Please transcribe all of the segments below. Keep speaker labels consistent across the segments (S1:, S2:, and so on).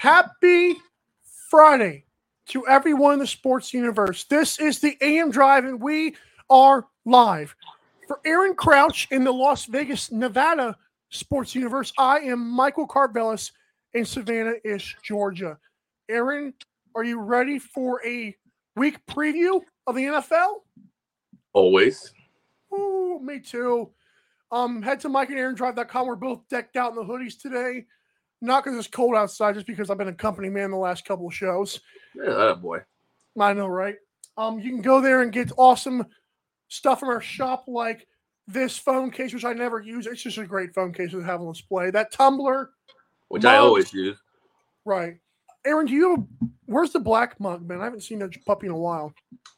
S1: Happy Friday to everyone in the sports universe. This is the AM Drive, and we are live. For Aaron Crouch in the Las Vegas, Nevada sports universe, I am Michael Carvelis in Savannah Ish, Georgia. Aaron, are you ready for a week preview of the NFL?
S2: Always.
S1: Ooh, me too. Um, head to Mike and MikeandAaronDrive.com. We're both decked out in the hoodies today. Not because it's cold outside, just because I've been a company man the last couple of shows.
S2: Yeah, that boy.
S1: I know, right? Um, you can go there and get awesome stuff from our shop, like this phone case, which I never use. It's just a great phone case to have on display. That tumbler,
S2: Which I always use.
S1: right? Aaron, do you? Where's the black mug, man? I haven't seen that puppy in a while.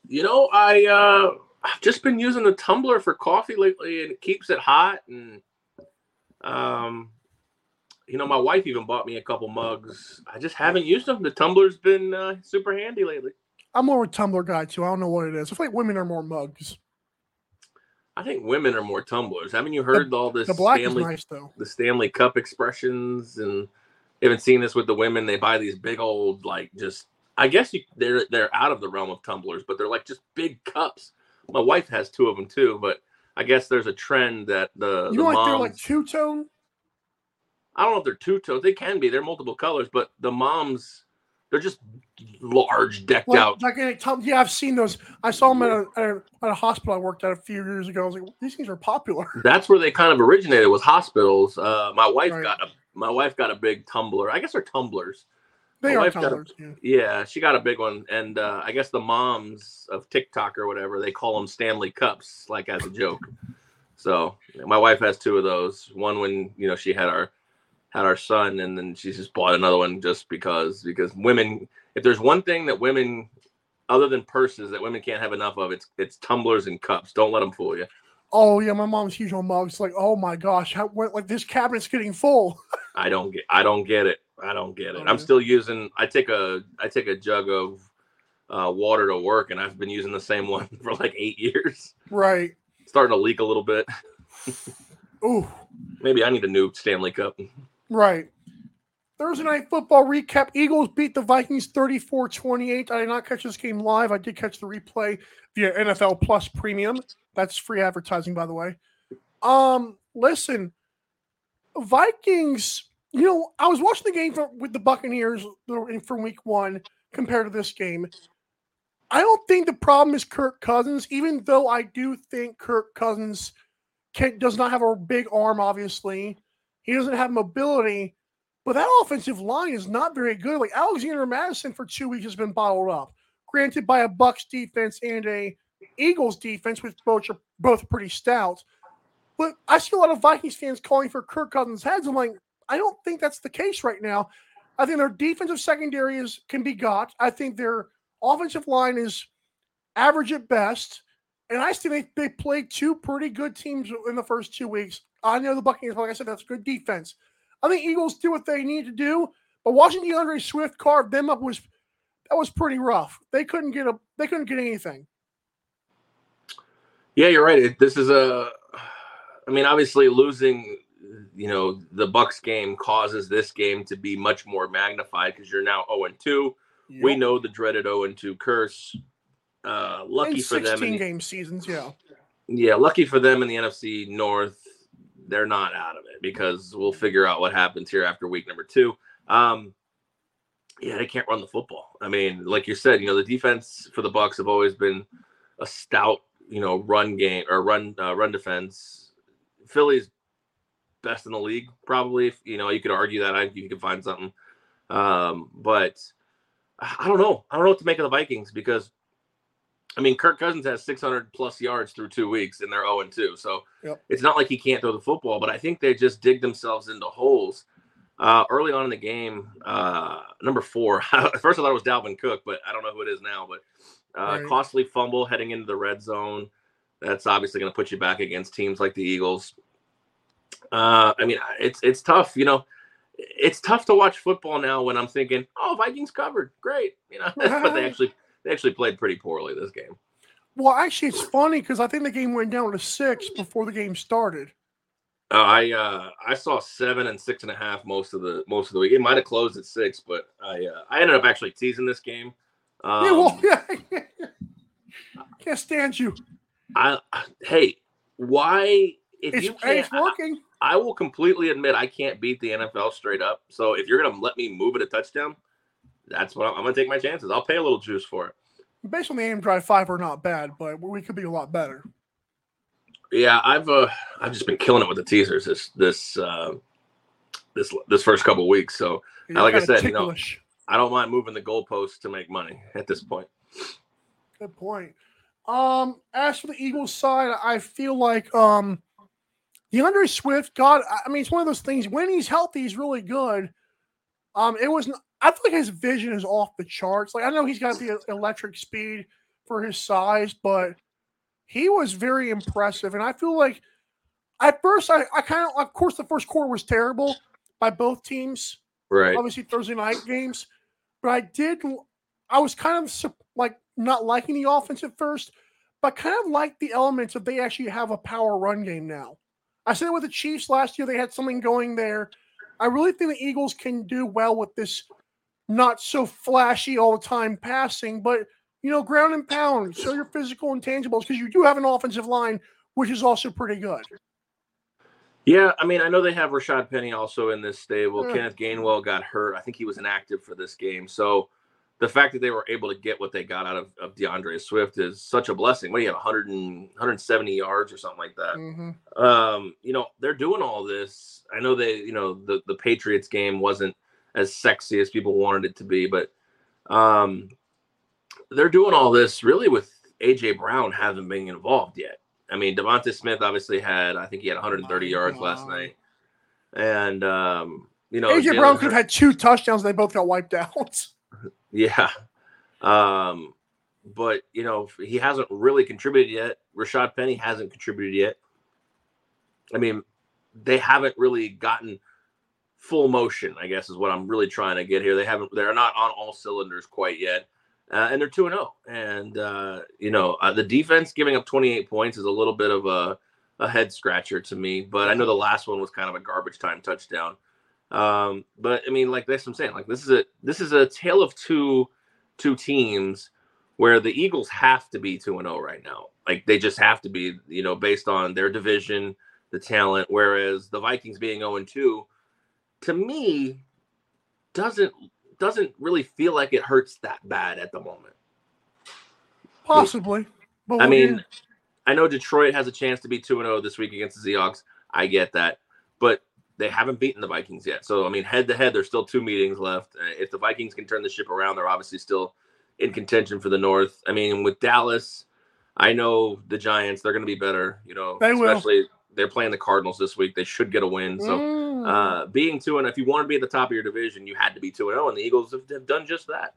S2: You know, I uh I've just been using the tumbler for coffee lately and it keeps it hot and um you know, my wife even bought me a couple mugs. I just haven't used them. The tumbler's been uh, super handy lately.
S1: I'm more of a tumbler guy too. I don't know what it is. I feel like women are more mugs.
S2: I think women are more tumblers. Haven't you heard all this
S1: The black
S2: Stanley
S1: is nice though.
S2: the Stanley Cup expressions and haven't seen this with the women. They buy these big old like just I guess you, they're they're out of the realm of tumblers, but they're like just big cups. My wife has two of them too, but I guess there's a trend that the,
S1: You
S2: the
S1: know, like they're like two tone.
S2: I don't know if they're two tones. They can be. They're multiple colors, but the moms they're just large, decked
S1: Like,
S2: out.
S1: like yeah, I've seen those. I saw them at a, at a, at a hospital I worked at a few years ago. I was like, these things are popular.
S2: That's where they kind of originated was hospitals. Uh, my wife
S1: Right.
S2: got a my wife got a big tumbler. I guess they're tumblers.
S1: They
S2: My
S1: are
S2: got a-
S1: tumblers. Yeah.
S2: Yeah, she got a big one, and uh, I guess the moms of TikTok or whatever they call them Stanley Cups, like as a joke. So my wife has two of those. One when you know she had our had our son, and then she just bought another one just because because women. If there's one thing that women, other than purses, that women can't have enough of, it's it's tumblers and cups. Don't let them fool you.
S1: Oh yeah, my mom's huge on mugs. Like, oh my gosh, how what, like this cabinet's getting full.
S2: I don't get. I don't get it. I don't get it.
S1: Oh,
S2: I'm still using. I take a. I take a jug of uh, water to work, and I've been using the same one for like eight years.
S1: right.
S2: starting to leak a little bit.
S1: Ooh.
S2: Maybe I need a new Stanley Cup.
S1: Right. Thursday night football recap. Eagles beat the Vikings 34-28. I did not catch this game live. I did catch the replay via NFL Plus Premium. That's free advertising, by the way. Um, listen, Vikings. You know, I was watching the game from, with the Buccaneers from Week One compared to this game. I don't think the problem is Kirk Cousins, even though I do think Kirk Cousins can, does not have a big arm. Obviously, he doesn't have mobility. But that offensive line is not very good. Like Alexander Mattison for two weeks has been bottled up. Granted, by a Bucks defense and a Eagles defense, which both are both pretty stout. But I see a lot of Vikings fans calling for Kirk Cousins' heads. I'm like, I don't think that's the case right now. I think their defensive secondary is can be got. I think their offensive line is average at best. And I still think they played two pretty good teams in the first two weeks. I know the Buccaneers, like I said, that's good defense. I think Eagles do what they need to do, but watching D'Andre Swift carve them up was that was pretty rough. They couldn't get a they couldn't get anything.
S2: Yeah, you're right. It, this is a. I mean, obviously, losing, you know, the Bucks game causes this game to be much more magnified because you're now 0 and 2. We know the dreaded 0 and 2 curse. Uh, lucky for them.
S1: 16
S2: in the-
S1: game seasons, yeah.
S2: yeah, lucky for them in the NFC North, they're not out of it because we'll figure out what happens here after week number two. Um, yeah, they can't run the football. I mean, like you said, you know, the defense for the Bucks have always been a stout, you know, run game or run uh, run defense. Philly's best in the league, probably. If, you know, you could argue that. I think you could find something, um, but I don't know. I don't know what to make of the Vikings because I mean, Kirk Cousins has 600 plus yards through two weeks, and they're 0 and 2. So
S1: Yep.
S2: it's not like he can't throw the football, but I think they just dig themselves into holes. Uh, early on in the game, uh, number four. At first, I thought it was Dalvin Cook, but I don't know who it is now. But uh,
S1: Right.
S2: costly fumble heading into the red zone. That's obviously going to put you back against teams like the Eagles. Uh, I mean, it's it's tough. You know, it's tough to watch football now when I'm thinking, oh, Vikings covered, great. You know, but they actually they actually played pretty poorly this game.
S1: Well, actually, it's funny because I think the game went down to six before the game started.
S2: Uh, I uh, I saw seven and six and a half most of the most of the week. It might have closed at six, but I uh, I ended up actually teasing this game. Um,
S1: yeah, well, yeah. Can't stand you.
S2: I hey, why if
S1: It's,
S2: you can't,
S1: it's working.
S2: I, I will completely admit I can't beat the NFL straight up. So if you're gonna let me move it a touchdown, that's what I'm, I'm gonna take my chances. I'll pay a little juice for it.
S1: Based on the AM Drive five are not bad, but we could be a lot better.
S2: Yeah, I've uh I've just been killing it with the teasers this this uh this this first couple weeks. So
S1: You're
S2: like I said, you know. I don't mind moving the goalposts to make money at this point.
S1: Good point. Um, as for the Eagles side, I feel like um D'Andre Swift, God, I- I mean, it's one of those things. When he's healthy, he's really good. Um, it was. I feel like his vision is off the charts. Like I know he's got the electric speed for his size, but he was very impressive. And I feel like at first, I, I kind of, of course, the first quarter was terrible by both teams
S2: Right.
S1: obviously Thursday night games. But I did, I was kind of like not liking the offense at first, but kind of like the elements of they actually have a power run game now. I said it with the Chiefs last year, they had something going there. I really think the Eagles can do well with this not so flashy all the time passing, but you know, ground and pound, show your physical intangibles because you do have an offensive line, which is also pretty good.
S2: Yeah, I mean, I know they have Rashaad Penny also in this stable.
S1: Yeah.
S2: Kenneth Gainwell got hurt. I think he was inactive for this game. So the fact that they were able to get what they got out of, of D'Andre Swift is such a blessing. What do you have, 100 and, 170 yards or something like that?
S1: Mhm.
S2: um, you know, they're doing all this. I know they, you know, the the Patriots game wasn't as sexy as people wanted it to be, but um, they're doing all this really with AJ Brown having been involved yet. I mean, Devonta Smith obviously had, I think he had 130
S1: My
S2: yards last night, and um, you know,
S1: AJ
S2: Jalen
S1: Brown could have had two touchdowns, they both got wiped out.
S2: Yeah. Um, but you know, he hasn't really contributed yet. Rashaad Penny hasn't contributed yet. I mean, they haven't really gotten full motion, I guess is what I'm really trying to get here. They haven't they're not on all cylinders quite yet. Uh, and they're 2 and 0. And uh, you know, uh, the defense giving up 28 points is a little bit of a a head scratcher to me, but I know the last one was kind of a garbage time touchdown. Um, but I mean, like that's what I'm saying. Like this is a this is a tale of two two teams where the Eagles have to be two and zero right now. Like they just have to be, you know, based on their division, the talent. Whereas the Vikings being zero and two, to me, doesn't doesn't really feel like it hurts that bad at the moment.
S1: Possibly. But
S2: I mean, I know Detroit has a chance to be 2 0 this week against the Seahawks. I get that. But they haven't beaten the Vikings yet. So, I mean, head to head, there's still two meetings left. Uh, If the Vikings can turn the ship around, they're obviously still in contention for the North. I mean, with Dallas, I know the Giants, they're going to be better. You know,
S1: They will.
S2: especially they're playing the Cardinals this week. They should get a win. So,
S1: Mm.
S2: Uh, being 2 and if you want to be at the top of your division, you had to be 2 and 0, and the Eagles have, have done just that.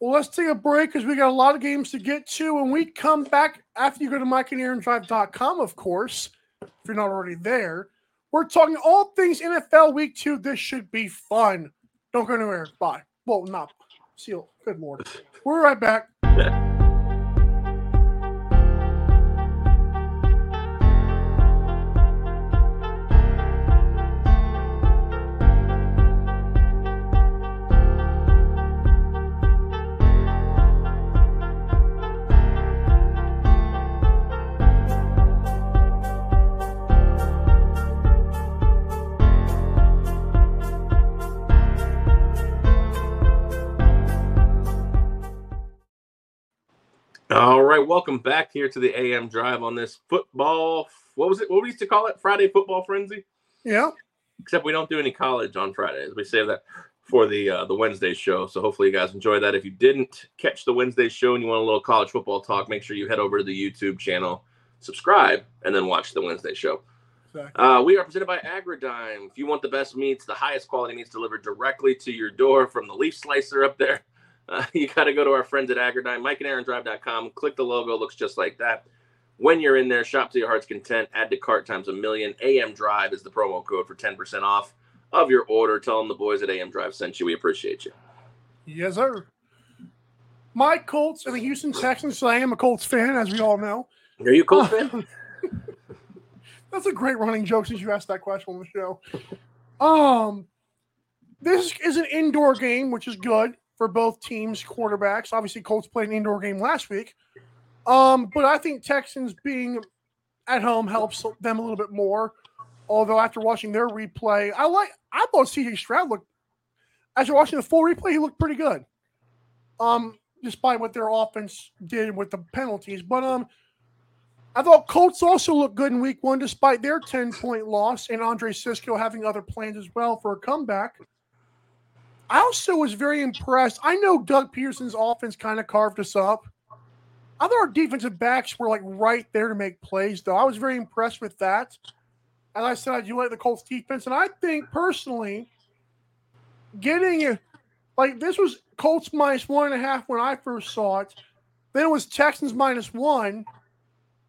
S1: well, let's take a break because we got a lot of games to get to. When we come back, after you go to MikeandAaronDrive.com, of course, if you're not already there, we're talking all things NFL Week Two. This should be fun. Don't go anywhere. Bye. Well, not. See you. Good lord. We're right back.
S2: All right, welcome back here to the AM Drive on this football. What was it? What we used to call it? Friday football frenzy.
S1: Yeah.
S2: Except we don't do any college on Fridays. We save that for the uh, the Wednesday show. So hopefully you guys enjoy that. If you didn't catch the Wednesday show and you want a little college football talk, make sure you head over to the YouTube channel, subscribe, and then watch the Wednesday show.
S1: Zach?
S2: Uh, we are presented by Agridime. If you want the best meats, the highest quality meats delivered directly to your door from the leaf slicer up there, uh, you got to go to our friends at Agridime, MikeandAaronDrive.com. Click the logo, looks just like that. When you're in there, shop to your heart's content. Add to cart times a million. AM Drive is the promo code for 10% off of your order. Tell them the boys at AM Drive sent you. We appreciate you.
S1: Yes, sir. My Colts and the Houston Texans. So I am a Colts fan, as we all know.
S2: Are you a Colts fan?
S1: That's a great running joke since you asked that question on the show. Um, this is an indoor game, which is good for both teams' quarterbacks. Obviously, Colts played an indoor game last week. Um, but I think Texans being at home helps them a little bit more. Although after watching their replay, I like I thought CJ Stroud looked after watching the full replay, he looked pretty good. Um, despite what their offense did with the penalties. But um I thought Colts also looked good in week one, despite their 10 point loss and Andre Cisco having other plans as well for a comeback. I also was very impressed. I know Doug Pederson's offense kind of carved us up. I thought our defensive backs were like right there to make plays, though. I was very impressed with that. As I said, I do like the Colts defense. And I think personally, getting like this was Colts minus one and a half when I first saw it. Then it was Texans minus one.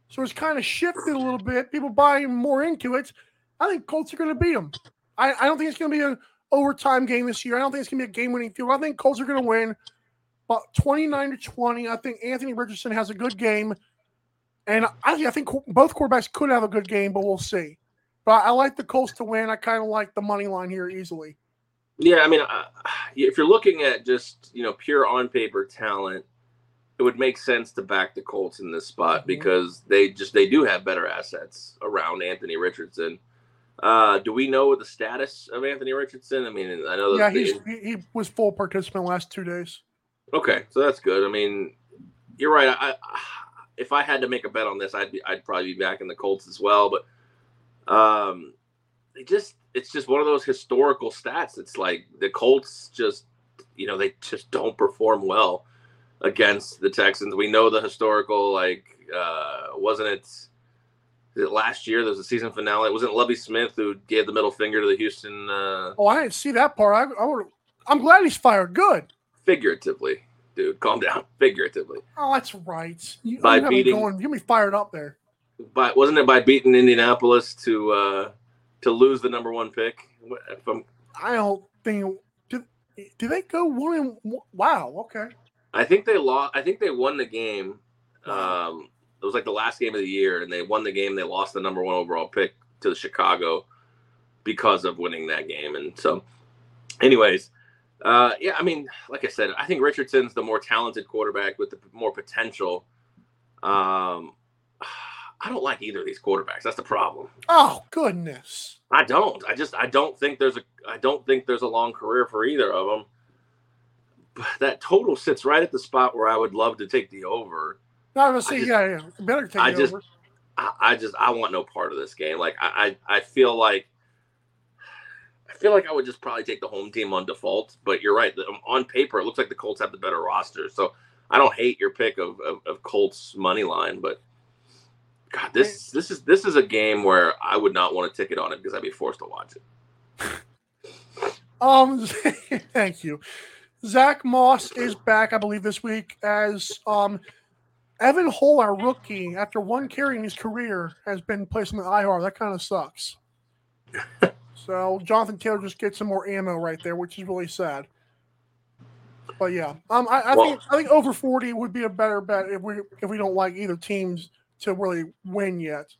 S1: So it's kind of shifted a little bit. People buying more into it. I think Colts are going to beat them. I, I don't think it's going to be an overtime game this year. I don't think it's going to be a game winning field. I think Colts are going to win about 29 to 20. I think Anthony Richardson has a good game. And I, I think both quarterbacks could have a good game, but we'll see. But I like the Colts to win. I kind of like the money line here easily.
S2: Yeah, I mean, uh, if you're looking at just you know pure on paper talent, it would make sense to back the Colts in this spot
S1: Mhm.
S2: because they just they do have better assets around Anthony Richardson. Uh, do we know the status of Anthony Richardson? I mean, I know
S1: Yeah, he's, he, he was full participant last two days.
S2: okay, so that's good. I mean, you're right. I, I if I had to make a bet on this, I'd be I'd probably be back in the Colts as well. But um, they just it's just one of those historical stats. It's like the Colts just you know they just don't perform well against the Texans. We know the historical like uh wasn't it last year there was a season finale. It Wasn't Lovie Smith who gave the middle finger to the Houston uh
S1: Oh, I didn't see that part. I, I I'm glad he's fired. Good.
S2: figuratively, dude, calm down. Figuratively.
S1: Oh, that's right. You,
S2: By
S1: you have me
S2: beating-
S1: going, you me fired up there.
S2: But wasn't it by beating Indianapolis to uh to lose the number one pick? If I'm,
S1: I don't think. Did, did they go one and? Wow. Okay.
S2: I think they lost. I think they won the game. Um, it was like the last game of the year, and they won the game. They lost the number one overall pick to Chicago because of winning that game. And so, anyways, uh, yeah, I mean, like I said, I think Richardson's the more talented quarterback with the more potential. Um, I don't like either of these quarterbacks. That's the problem.
S1: Oh goodness.
S2: I don't. I just I don't think there's a I don't think there's a long career for either of them. But that total sits right at the spot where I would love to take the over.
S1: No, gonna
S2: just-
S1: yeah, yeah. Better take
S2: I just-
S1: over.
S2: I, I just I want no part of this game. Like I, I I feel like I feel like I would just probably take the home team on default. But you're right. On paper, it looks like the Colts have the better roster. So I don't hate your pick of, of, of Colts money line, but God, this this is this is a game where I would not want a ticket on it because I'd be forced to watch it.
S1: Um, thank you. Zach Moss is back, I believe, this week as um Evan Hull, our rookie, after one carry in his career, has been placed on the IR. That kind of sucks. so Jonathan Taylor just gets some more ammo right there, which is really sad. But yeah, um, I, I
S2: Well-
S1: think I think over forty would be a better bet if we if we don't like either teams to really win yet.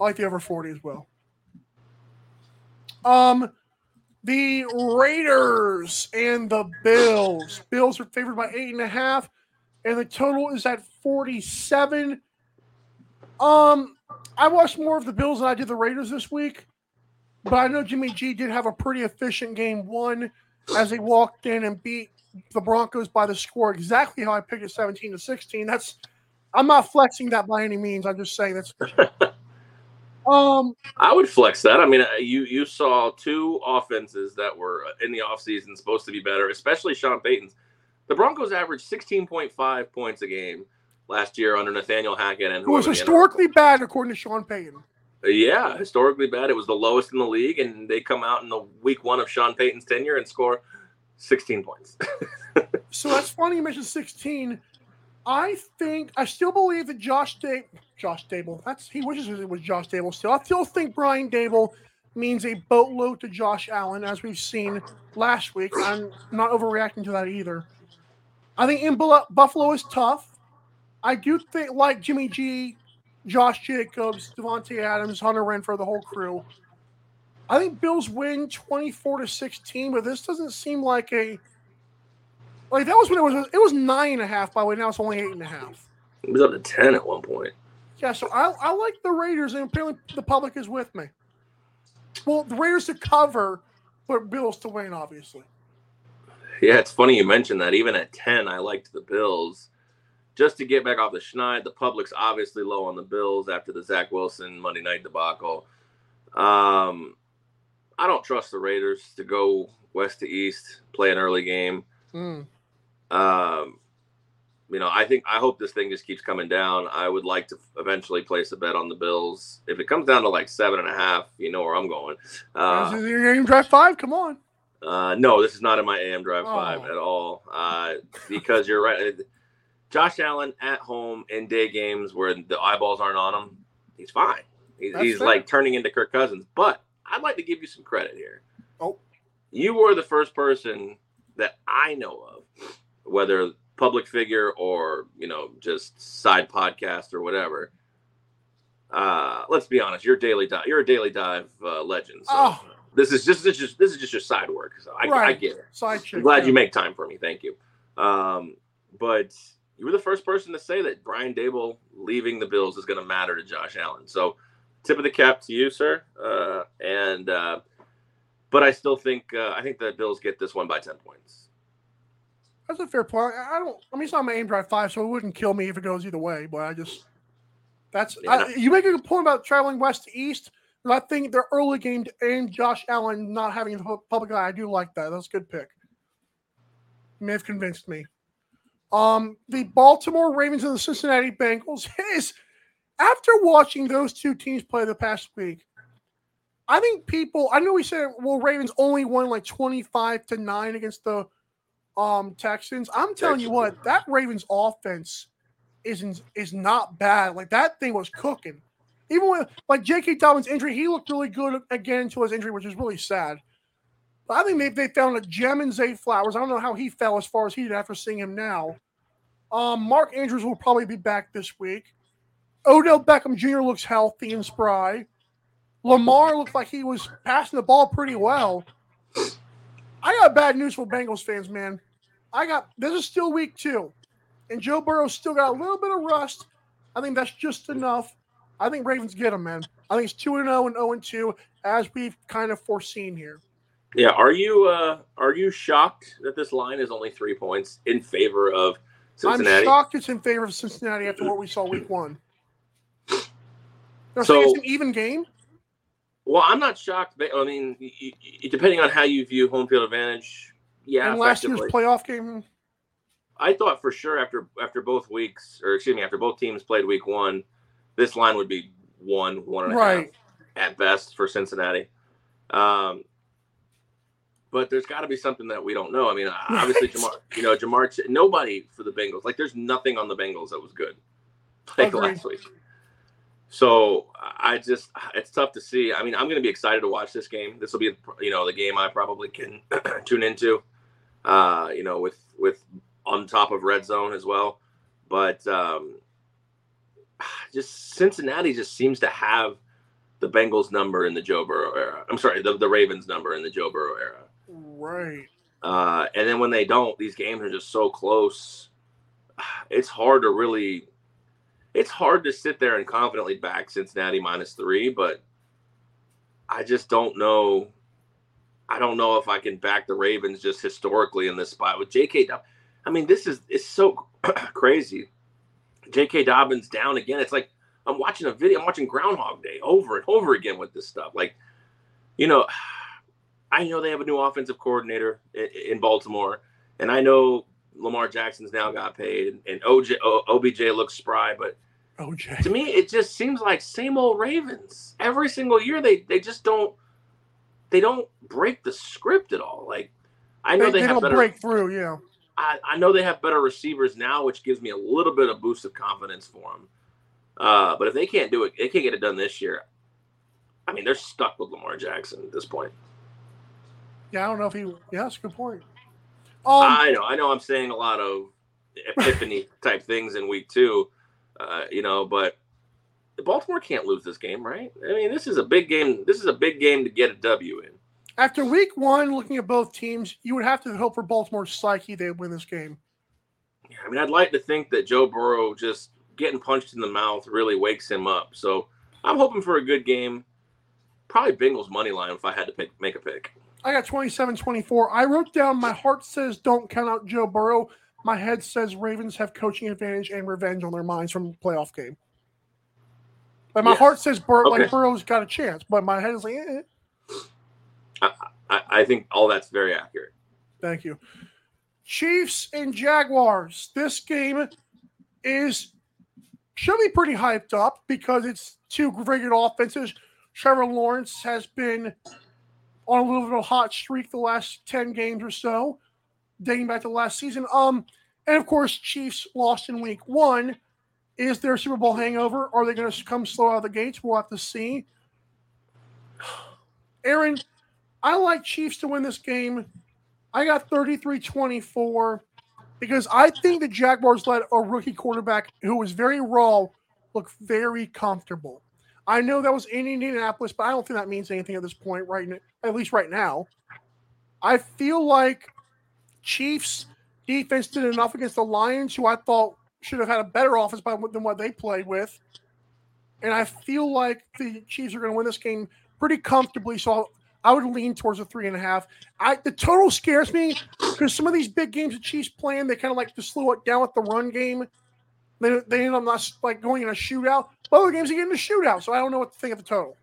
S1: I like the over forty as well. Um, the Raiders and the Bills. Bills are favored by eight and a half, and the total is at 47. Um, I watched more of the Bills than I did the Raiders this week, but I know Jimmy G did have a pretty efficient game one as he walked in and beat the Broncos by the score exactly how I picked it 17 to 16. That's I'm not flexing that by any means. I'm just saying that's um
S2: I would flex that. I mean, uh, you you saw two offenses that were uh, in the offseason supposed to be better, especially Sean Payton's. The Broncos averaged 16.5 points a game last year under Nathaniel Hackett and
S1: who was historically bad according to Sean Payton.
S2: Yeah, historically bad. It was the lowest in the league, and they come out in the week one of Sean Payton's tenure and score 16 points.
S1: So that's funny you mentioned 16. I think I still believe that Josh Daboll, Josh Daboll, that's he wishes it was Josh Daboll still. I still think Brian Daboll means a boatload to Josh Allen, as we've seen last week. I'm not overreacting to that either. I think in Buffalo is tough. I do think like Jimmy G, Josh Jacobs, Davante Adams, Hunter Renfrow, the whole crew. I think Bills win 24 to 16, but this doesn't seem like a like that was when it was it was nine and a half by the way. Now it's only eight and a half.
S2: it was up to 10 at one point.
S1: Yeah, so I, I like the Raiders, and apparently the public is with me. Well, the Raiders to cover, but Bills to win, obviously.
S2: Yeah, it's funny you mentioned that. Even at 10, I liked the Bills. Just to get back off the schneid, the public's obviously low on the Bills after the Zach Wilson Monday night debacle. Um, I don't trust the Raiders to go west to east, play an early game.
S1: Mm.
S2: Um, you know, I think I hope this thing just keeps coming down. I would like to eventually place a bet on the Bills. If it comes down to like seven and a half, you know where I'm going. Uh,
S1: This is your game drive five. Come on.
S2: Uh, no, this is not in my AM Drive
S1: Oh.
S2: 5 at all. Uh, because you're right. Josh Allen at home in day games where the eyeballs aren't on him, he's fine. He's, he's
S1: fair.
S2: like turning into Kirk Cousins. But I'd like to give you some credit here.
S1: Oh.
S2: You were the first person that I know of, whether public figure or, you know, just side podcast or whatever. Uh, let's be honest, you're daily dive. You're a daily dive uh, legend. So
S1: Oh.
S2: This is just this is just this is just your side work. So I, I
S1: Right.
S2: get it.
S1: Side chick.
S2: I'm glad
S1: yeah.
S2: you make time for me. Thank you. Um, but you were the first person to say that Brian Daboll leaving the Bills is going to matter to Josh Allen. So tip of the cap to you, sir. Uh, and uh, but I still think uh, I think the Bills get this one by ten points.
S1: That's a fair point. I I don't. I mean, it's not my AM Drive five, so it wouldn't kill me if it goes either way. But I just that's
S2: Yeah.
S1: I, you make a good point about traveling west to east. And I think the early game and Josh Allen not having pu- public eye, I do like that. That's a good pick. You may have convinced me. Um, the Baltimore Ravens and the Cincinnati Bengals is after watching those two teams play the past week. I think people. I know we said well, Ravens only won like twenty-five to nine against the um Texans. I'm telling you what, that Ravens offense isn't is not bad. Like that thing was cooking. Even with like J.K. Dobbins' injury, he looked really good again to his injury, which is really sad. But I think they, they found a gem in Zay Flowers. I don't know how he fell as far as he did after seeing him now. Um, Mark Andrews will probably be back this week. Odell Beckham Jr. looks healthy and spry. Lamar looked like he was passing the ball pretty well. I got bad news for Bengals fans, man. I got this is still week two, and Joe Burrow's still got a little bit of rust. I think that's just enough. I think Ravens get him, man. I think it's two and zero and zero and two, as we've kind of foreseen here.
S2: Yeah, are you uh, are you shocked that this line is only three points in favor of Cincinnati?
S1: I'm shocked it's in favor of Cincinnati after what we saw week one. They're
S2: So-
S1: it's an even game.
S2: Well, I'm not shocked. But, I mean, y- y- depending on how you view home field advantage, yeah.
S1: and last year's playoff game.
S2: I thought for sure after after both weeks, or excuse me, after both teams played week one, this line would be one, one and a half at best for Cincinnati. Um, but there's got to be something that we don't know. I mean, obviously,
S1: Right.
S2: Ja'Marr, you know, Ja'Marr, nobody for the Bengals. Like, there's nothing on the Bengals that was good, like
S1: Agreed.
S2: last week. So I just, it's tough to see. I mean, I'm going to be excited to watch this game. This will be, you know, the game I probably can tune into. Uh, you know, with with on top of red zone as well. But um, just Cincinnati just seems to have the Bengals number in the Joe Burrow era. I'm sorry, the, the Ravens number in the Joe Burrow era.
S1: Right.
S2: Uh, and then when they don't, these games are just so close. It's hard to really, it's hard to sit there and confidently back Cincinnati minus three, but I just don't know. I don't know if I can back the Ravens just historically in this spot with J.K. I mean, this is it's so crazy. J.K. Dobbins down again. It's like I'm watching a video. I'm watching Groundhog Day over and over again with this stuff. Like, you know, I know they have a new offensive coordinator in, Baltimore, and I know Lamar Jackson's now got paid, and OJ, OBJ looks spry, but
S1: OJ.
S2: To me, it just seems like same old Ravens. Every single year, they they just don't they don't break the script at all. Like I know
S1: They,
S2: they,
S1: they
S2: have
S1: don't
S2: better.
S1: break through, yeah.
S2: I, I know they have better receivers now, which gives me a little bit of boost of confidence for them. Uh, but if they can't do it, they can't get it done this year. I mean, they're stuck with Lamar Jackson at this point.
S1: Yeah, I don't know if he. Yeah, that's a good point. Um,
S2: I know, I know. I'm saying a lot of epiphany type things in week two, uh, you know, but Baltimore can't lose this game, right? I mean, this is a big game. This is a big game to get a W in.
S1: After week one, looking at both teams, you would have to hope for Baltimore's psyche they win this game.
S2: Yeah, I mean, I'd like to think that Joe Burrow just getting punched in the mouth really wakes him up. So I'm hoping for a good game. Probably Bengals money line if I had to pick, make a pick.
S1: I got 27 24. I wrote down my heart says don't count out Joe Burrow. My head says Ravens have coaching advantage and revenge on their minds from the playoff game. But my
S2: Yes.
S1: heart says Bur-
S2: Okay.
S1: like Burrow's got a chance, but my head is like, eh,
S2: I, think all that's very accurate.
S1: Thank you. Chiefs and Jaguars. This game is should be pretty hyped up because it's two good offenses. Trevor Lawrence has been on a little bit of a hot streak the last 10 games or so, dating back to last season. Um, and of course, Chiefs lost in week one. Is their Super Bowl hangover? Are they going to come slow out of the gates? We'll have to see. Aaron, I like Chiefs to win this game. I got 33 24 because I think the Jaguars let a rookie quarterback who was very raw look very comfortable. I know that was in Indianapolis, but I don't think that means anything at this point, right? n- At least right now. I feel like Chiefs defense did enough against the Lions, who I thought should have had a better offense by, than what they played with. And I feel like the Chiefs are going to win this game pretty comfortably. So I would lean towards a three and a half. I the total scares me because some of these big games the Chiefs playing, they kind of like to slow it down with the run game. They they end up not like going in a shootout. But other games they get in a shootout, so I don't know what to think of the total.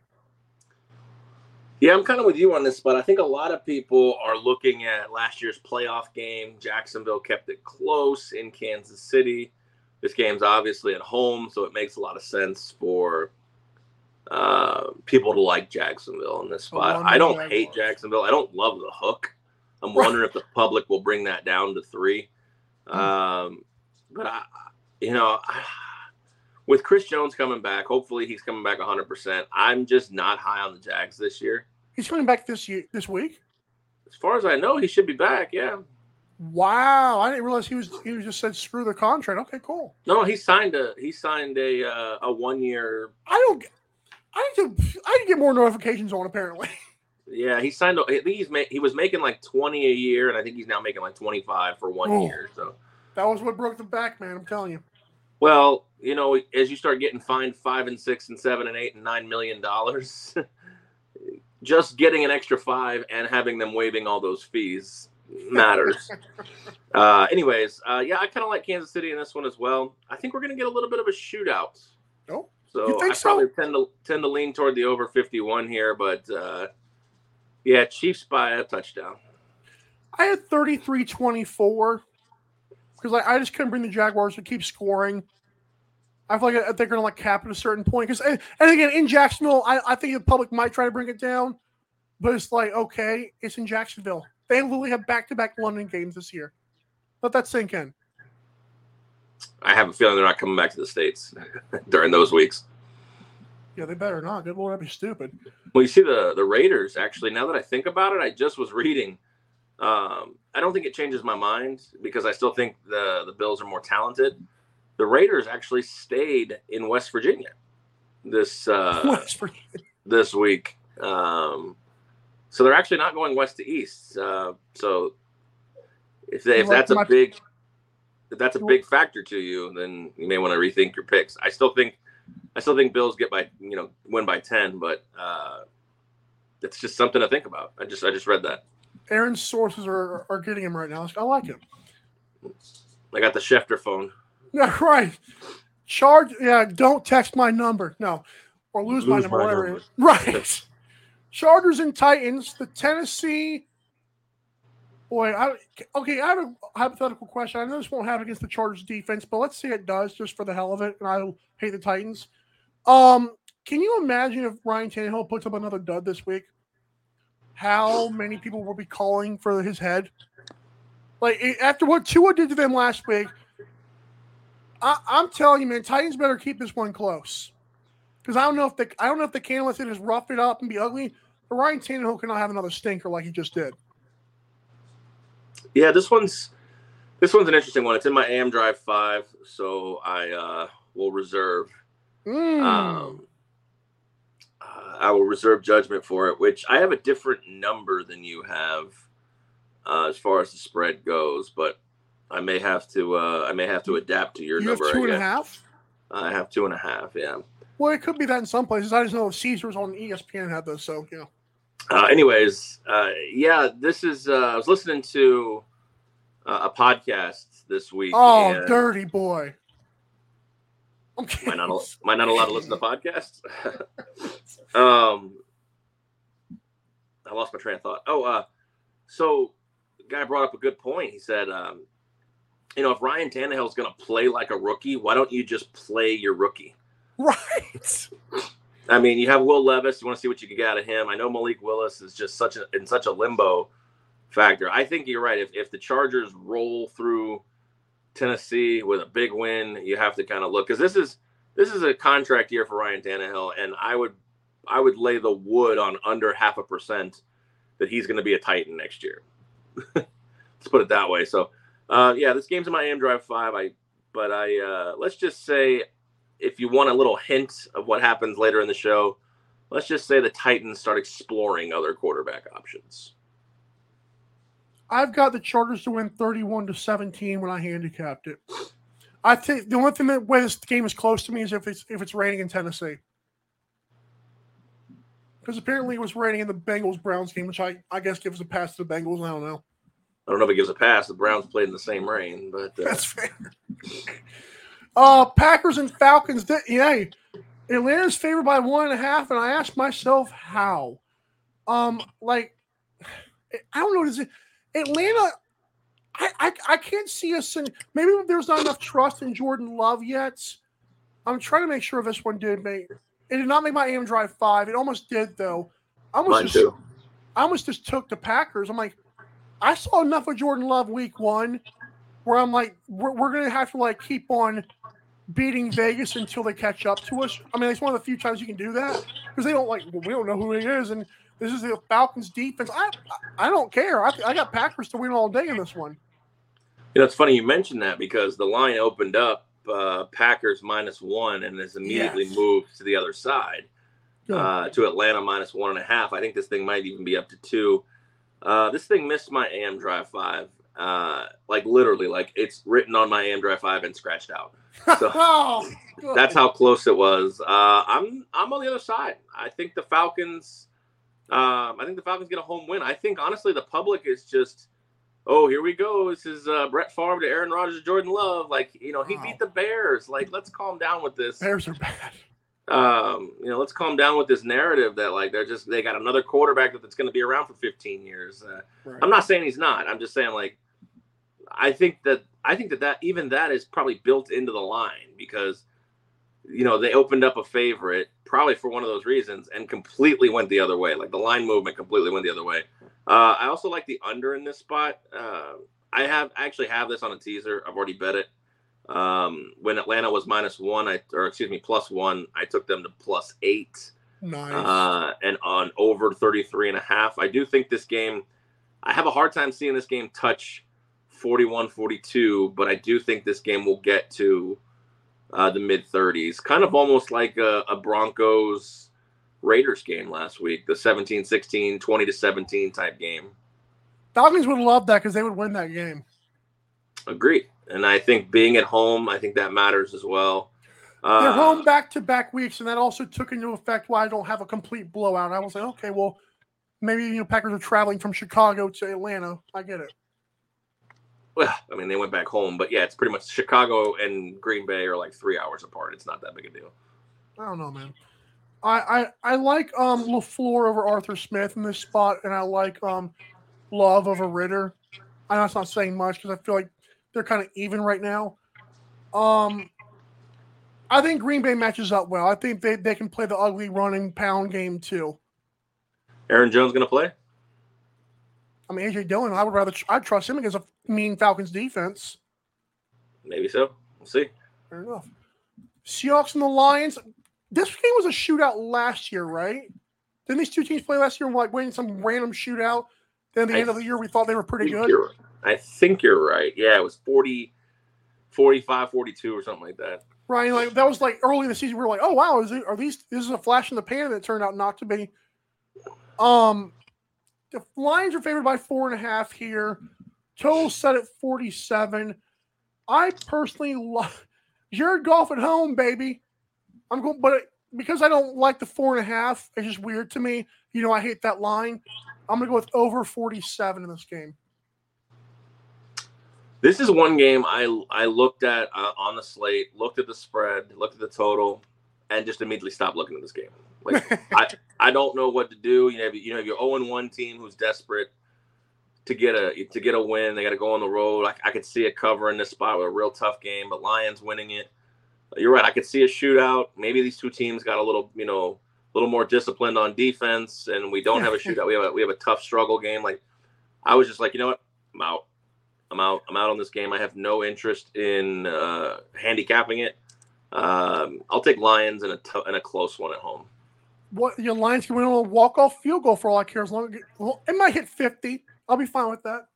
S2: Yeah, I'm kind of with you on this, but I think a lot of people are looking at last year's playoff game. Jacksonville kept it close in Kansas City. This game's obviously at home, so it makes a lot of sense for uh, people to like Jacksonville in this spot. I don't hate Jacksonville. I don't love the hook. I'm
S1: Right.
S2: wondering if the public will bring that down to three. Um, but I, you know, with Chris Jones coming back, hopefully he's coming back 100%. I'm just not high on the Jags this year.
S1: He's coming back this year, this week.
S2: As far as I know, he should be back. Yeah.
S1: Wow, I didn't realize he was he was just said screw the contract. Okay, cool.
S2: No, he signed a he signed a uh, a one year.
S1: I don't. I need to. I need to get more notifications on. Apparently,
S2: Yeah, he signed. I think he's ma- he was making like 20 a year, and I think he's now making like 25 for one
S1: Oh.
S2: year. So,
S1: that was what broke the back, man. I'm telling you.
S2: well, you know, as you start getting fined five and six and seven and eight and nine million dollars, just getting an extra five and having them waiving all those fees matters. uh, anyways, uh, yeah, I kind of like Kansas City in this one as well. I think we're going to get a little bit of a shootout.
S1: Oh,
S2: So I
S1: so?
S2: probably tend to tend to lean toward the over 51 here, but uh, yeah, Chiefs by a touchdown.
S1: I had 33 24 because I, I just couldn't bring the Jaguars to keep scoring. I feel like I, they're going to like cap at a certain point. Because and, and again, in Jacksonville, I, I think the public might try to bring it down, but it's like okay, it's in Jacksonville. They literally have back to back London games this year. Let that sink in.
S2: I have a feeling they're not coming back to the states during those weeks.
S1: Yeah, they better not. Good lord, that'd be stupid.
S2: Well, you see the the Raiders. Actually, now that I think about it, I just was reading. Um, I don't think it changes my mind because I still think the the Bills are more talented. The Raiders actually stayed in West Virginia this uh,
S1: West Virginia.
S2: this week. Um, so they're actually not going west to east. Uh, so if they, if that's a big if that's a big factor to you, then you may want to rethink your picks. I still think I still think Bills get by you know win by ten, but uh, it's just something to think about. I just I just read that.
S1: Aaron's sources are, are getting him right now. I like him.
S2: I got the Schefter phone.
S1: Yeah, right. Charge. Yeah, don't text my number. No, or lose, my number.
S2: my
S1: whatever.
S2: number.
S1: Right. Chargers and Titans. The Tennessee Boy, I okay. I have a hypothetical question. I know this won't happen against the Chargers defense, but let's say it does, just for the hell of it. And I hate the Titans. Um, can you imagine if Ryan Tannehill puts up another dud this week? How many people will be calling for his head? Like after what Tua did to them last week, I, I'm telling you, man, Titans better keep this one close. Because I don't know if the I don't know if the can let it just rough it up and be ugly, but Ryan Tannehill cannot have another stinker like he just did.
S2: Yeah, this one's this one's an interesting one. It's in my AM Drive five, so I uh, will reserve.
S1: Mm.
S2: Um, uh, I will reserve judgment for it, which I have a different number than you have uh, as far as the spread goes, but I may have to uh, I may have to adapt to your
S1: you have
S2: number.
S1: two
S2: I
S1: and a half.
S2: I have two and a half. Yeah.
S1: Well, it could be that in some places. I just know if Caesars on ESPN had those, so you know.
S2: Uh, anyways, uh, yeah, this is. Uh, I was listening to uh, a podcast this week.
S1: Oh, dirty boy. I'm
S2: I not, am I not allowed to listen to podcasts? um, I lost my train of thought. Oh, uh, so the guy brought up a good point. He said, um, you know, if Ryan Tannehill is going to play like a rookie, why don't you just play your rookie?
S1: Right.
S2: I mean, you have Will Levis. You want to see what you can get out of him. I know Malik Willis is just such a in such a limbo factor. I think you're right. If if the Chargers roll through Tennessee with a big win, you have to kind of look because this is this is a contract year for Ryan Tannehill, and I would I would lay the wood on under half a percent that he's going to be a Titan next year. Let's put it that way. So, uh, yeah, this game's in my AM Drive five. I but I uh, let's just say if you want a little hint of what happens later in the show, let's just say the Titans start exploring other quarterback options.
S1: I've got the Chargers to win 31 to 17 when I handicapped it. I think the only thing that way this game is close to me is if it's if it's raining in Tennessee. Because apparently it was raining in the Bengals Browns game, which I, I guess gives a pass to the Bengals. I don't know.
S2: I don't know if it gives a pass. The Browns played in the same rain, but uh,
S1: That's fair. Uh Packers and Falcons. Yeah, Atlanta's favored by one and a half, and I asked myself how. Um, like I don't know. Is it Atlanta? I, I I can't see us. In, maybe there's not enough trust in Jordan Love yet. I'm trying to make sure this one did make. It did not make my AM drive five. It almost did though. I almost
S2: mine
S1: just,
S2: too.
S1: I almost just took the Packers. I'm like, I saw enough of Jordan Love week one where I'm like, we're, we're going to have to like keep on beating Vegas until they catch up to us. I mean, it's one of the few times you can do that because they don't like, well, we don't know who he is. And this is the Falcons defense. I, I don't care. I, I got Packers to win all day in this one.
S2: You know, it's funny you mentioned that because the line opened up uh, Packers minus one and has immediately
S1: Yes.
S2: moved to the other side uh, to Atlanta minus one and a half. I think this thing might even be up to two. Uh, this thing missed my AM Drive five, uh, like literally, like it's written on my AM Drive five and scratched out. So-
S1: oh.
S2: That's how close it was. Uh, I'm I'm on the other side. I think the Falcons. Um, I think the Falcons get a home win. I think honestly the public is just, oh here we go. This is uh, Brett Favre to Aaron Rodgers to Jordan Love. Like you know he
S1: Wow.
S2: beat the Bears. Like let's calm down with this.
S1: Bears are bad.
S2: Um, you know let's calm down with this narrative that like they're just they got another quarterback that's going to be around for 15 years. Uh,
S1: Right.
S2: I'm not saying he's not. I'm just saying like I think that I think that that even that is probably built into the line because you know they opened up a favorite probably for one of those reasons and completely went the other way. Like the line movement completely went the other way. Uh, I also like the under in this spot. Uh, I have I actually have this on a teaser. I've already bet it. Um, when Atlanta was minus one, I or excuse me plus one, I took them to plus eight
S1: nice.
S2: uh, and on over 33 and a half. I do think this game, I have a hard time seeing this game touch 41 42, but I do think this game will get to uh, the mid 30s, kind of almost like a, a Broncos Raiders game last week, the 17 16, 20 to 17 type game.
S1: Falcons would love that because they would win that game.
S2: Agreed. And I think being at home, I think that matters as well. Uh,
S1: They're home back to back weeks, and that also took into effect why I don't have a complete blowout. I was like, okay, well, maybe you know Packers are traveling from Chicago to Atlanta. I get it.
S2: Well, I mean, they went back home, but yeah, it's pretty much Chicago and Green Bay are like three hours apart. It's not that big a deal.
S1: I don't know, man. I I, I like um Lafleur over Arthur Smith in this spot, and I like um Love over Ridder. I know it's not saying much because I feel like they're kind of even right now. Um, I think Green Bay matches up well. I think they, they can play the ugly running pound game too.
S2: Aaron Jones going to play?
S1: I mean, AJ Dillon, I would rather I'd trust him against a mean Falcons defense.
S2: Maybe so. We'll see.
S1: Fair enough. Seahawks and the Lions. This game was a shootout last year, right? Didn't these two teams play last year? And like winning some random shootout. Then at the
S2: I
S1: end of the year, we thought they were pretty good.
S2: I think you're right. Yeah, it was 40, 45, 42 or something like that.
S1: Right, like that was like early in the season. We were like, "Oh wow, is it, are these? This is a flash in the pan." That turned out not to be. Um, the Lions are favored by four and a half here. Total set at forty-seven. I personally love Jared Goff at home, baby. I'm going, but because I don't like the four and a half, it's just weird to me. You know, I hate that line. I'm gonna go with over forty-seven in this game.
S2: This is one game I I looked at uh, on the slate, looked at the spread, looked at the total, and just immediately stopped looking at this game. Like I I don't know what to do. You know, you know, your 0 1 team who's desperate to get a to get a win. They got to go on the road. I, I could see it covering this spot with a real tough game, but Lions winning it. You're right. I could see a shootout. Maybe these two teams got a little, you know, a little more disciplined on defense, and we don't have a shootout. We have a we have a tough struggle game. Like I was just like, you know what, I'm out. I'm out. I'm out on this game. I have no interest in uh, handicapping it. Um, I'll take Lions in a t- in a close one at home.
S1: What your Lions can win a walk-off field goal for all I care. As long as well, it might hit fifty, I'll be fine with that.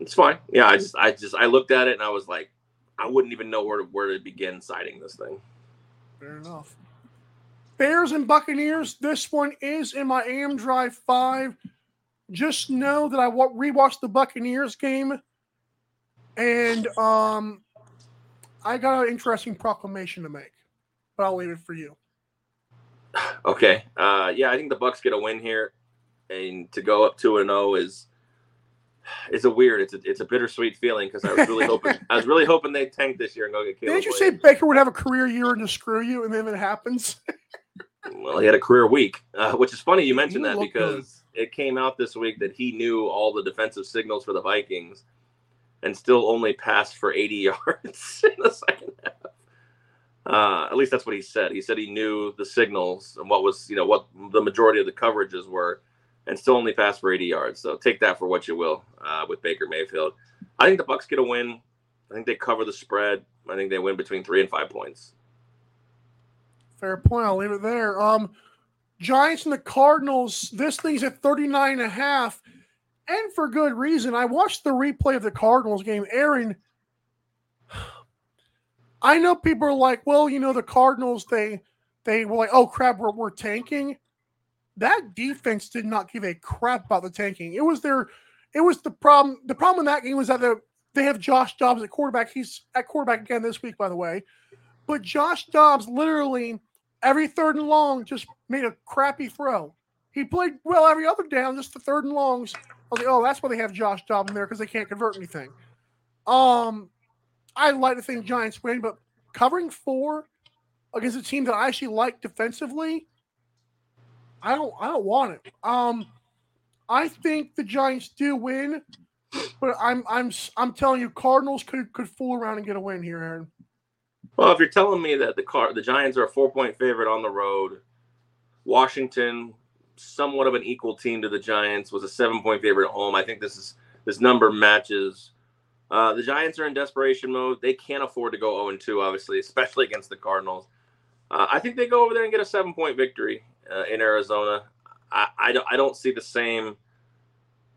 S2: It's fine. Yeah, I just I just I looked at it and I was like, I wouldn't even know where to, where to begin citing this thing.
S1: Fair enough. Bears and Buccaneers. This one is in my AM Drive five. Just know that I wa- rewatched the Buccaneers game, and um, I got an interesting proclamation to make, but I'll leave it for you.
S2: Okay. Uh, yeah, I think the Bucks get a win here, and to go up two and zero is it's a weird. It's a it's a bittersweet feeling because I was really hoping I was really hoping they tank this year and go get Caleb.
S1: Didn't you say Baker would have a career year and just screw you, and then it happens?
S2: Well, he had a career week, uh, which is funny you mentioned that
S1: looked good.
S2: because it came out this week that he knew all the defensive signals for the Vikings and still only passed for 80 yards in the second half. Uh, at least that's what he said. He said he knew the signals and what was, you know, what the majority of the coverages were and still only passed for 80 yards. So take that for what you will uh, with Baker Mayfield. I think the Bucks get a win. I think they cover the spread. I think they win between three and five points.
S1: Fair point. I'll leave it there. Um, Giants and the Cardinals. This thing's at 39 and a half, and for good reason. I watched the replay of the Cardinals game. Aaron, I know people are like, well, you know, the Cardinals, they they were like, oh crap, we're, we're tanking. That defense did not give a crap about the tanking. It was their it was the problem. The problem in that game was that the, they have Josh Dobbs at quarterback. He's at quarterback again this week, by the way. But Josh Dobbs literally every third and long just made a crappy throw. He played well every other down, just the third and longs. I was like, oh, that's why they have Josh Dobbs in there because they can't convert anything. Um, I like to think Giants win, but covering four against a team that I actually like defensively, I don't, I don't want it. Um, I think the Giants do win, but I'm, I'm, I'm telling you, Cardinals could could fool around and get a win here, Aaron.
S2: Well, if you're telling me that the car, the Giants are a four point favorite on the road, Washington, somewhat of an equal team to the Giants, was a seven point favorite at home. I think this is this number matches. Uh, the Giants are in desperation mode. They can't afford to go 0 2, obviously, especially against the Cardinals. Uh, I think they go over there and get a seven point victory uh, in Arizona. I, I, don't, I don't see the same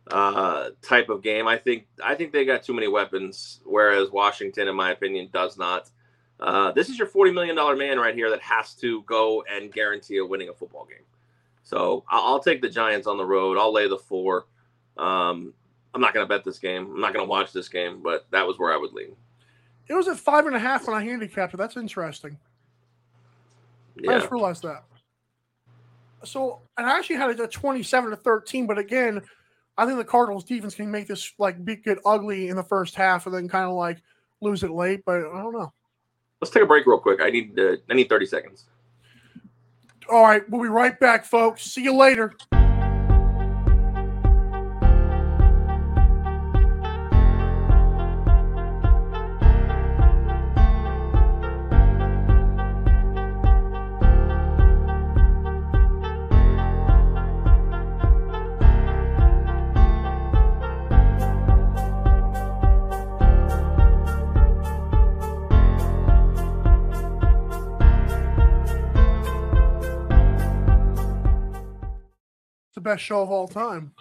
S2: uh, type of game. I think I think they got too many weapons, whereas Washington, in my opinion, does not. Uh, this is your forty million dollar man right here that has to go and guarantee a winning a football game. So I'll, I'll take the Giants on the road. I'll lay the four. Um, I'm not going to bet this game. I'm not going to watch this game, but that was where I would lean.
S1: It was at five and a half when I handicapped it. That's interesting. I just realized that. So, and I actually had it at 27 to 13, but again, I think the Cardinals defense can make this like be get ugly in the first half and then kind of like lose it late, but I don't know.
S2: let's take a break real quick. I need uh, I need 30 seconds.
S1: All right, we'll be right back, folks. See you later. Best show of all time.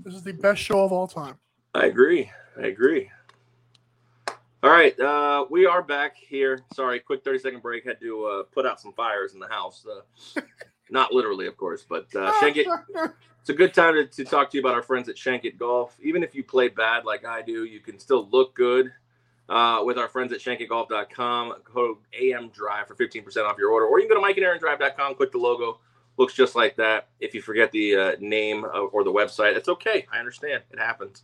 S1: This is the best show of all time.
S2: I agree. I agree. All right, uh, we are back here. Sorry, quick thirty second break. Had to uh, put out some fires in the house. Uh, not literally, of course, but uh, Shank it. It's a good time to, to talk to you about our friends at Shankit Golf. Even if you play bad like I do, you can still look good uh, with our friends at shankitgolf.com. Code AM Drive for 15% off your order. Or you can go to mikeandaarondrive.com, click the logo. Looks just like that. If you forget the uh, name or the website, it's okay. I understand. It happens.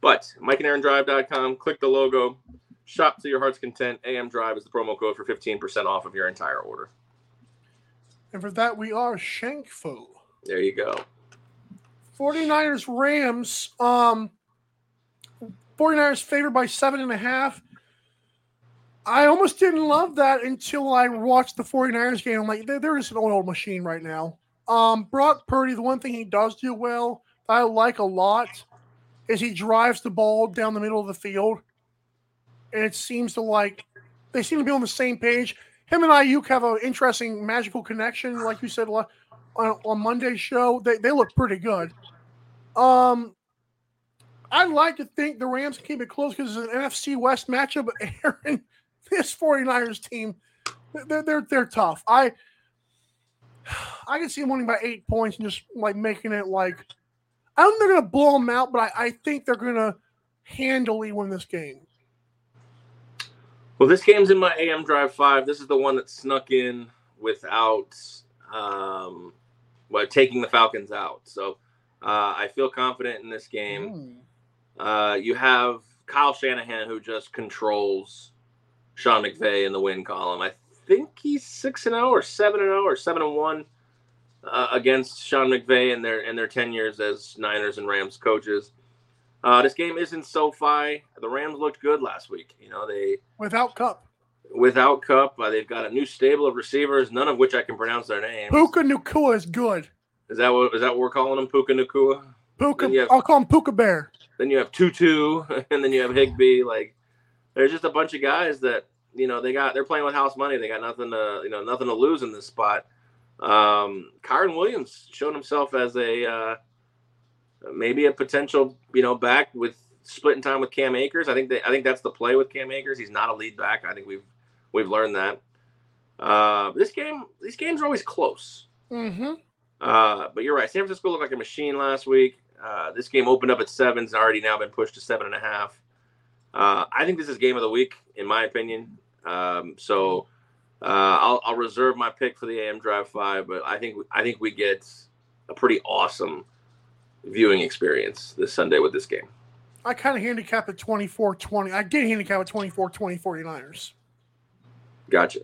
S2: But mikeandaarondrive.com, click the logo, shop to your heart's content. AM Drive is the promo code for 15% off of your entire order.
S1: And for that, we are Shankfo.
S2: There you go.
S1: 49ers Rams. Um 49ers favored by seven and a half. I almost didn't love that until I watched the 49ers game. I'm like, they're just an old machine right now. Um, Brock Purdy, the one thing he does do well, that I like a lot, is he drives the ball down the middle of the field. And it seems to like they seem to be on the same page. Him and Aiyuk have an interesting magical connection, like you said on, on Monday's show. They, they look pretty good. Um, I'd like to think the Rams can keep it close because it's an NFC West matchup. But Aaron, this 49ers team, they're they're they're tough. I I can see them winning by eight points and just like making it like I don't think they're gonna blow them out, but I, I think they're gonna handily win this game.
S2: Well, this game's in my AM Drive Five. This is the one that snuck in without um, well, taking the Falcons out. So uh, I feel confident in this game. Uh, you have Kyle Shanahan who just controls Sean McVay in the win column. I think he's six and zero or seven and zero or seven and one uh, against Sean McVay in their and their ten years as Niners and Rams coaches. Uh, this game isn't SoFi. The Rams looked good last week. You know they
S1: Without Kupp.
S2: without Kupp. Uh, they've got a new stable of receivers, none of which I can pronounce their names.
S1: Puka Nacua is good.
S2: Is that what is that what we're calling them? Puka Nacua.
S1: Puka,
S2: have-
S1: I'll call him Puka Bear.
S2: Then you have Tutu, and then you have Higbee. Like, there's just a bunch of guys that you know they got. They're playing with house money. They got nothing to you know nothing to lose in this spot. Um, Kyren Williams showed himself as a uh, maybe a potential you know back with splitting time with Cam Akers. I think that I think that's the play with Cam Akers. He's not a lead back. I think we've we've learned that. Uh, this game, these games are always close.
S1: Mm-hmm.
S2: Uh, but you're right. San Francisco looked like a machine last week. Uh, this game opened up at seven. It's already now been pushed to seven and a half. Uh, I think this is game of the week, in my opinion. Um, so uh, I'll, I'll reserve my pick for the AM Drive Five, but I think I think we get a pretty awesome viewing experience this Sunday with this game.
S1: I kind of handicap at 24 20. I did handicap at 24 20 49ers.
S2: Gotcha.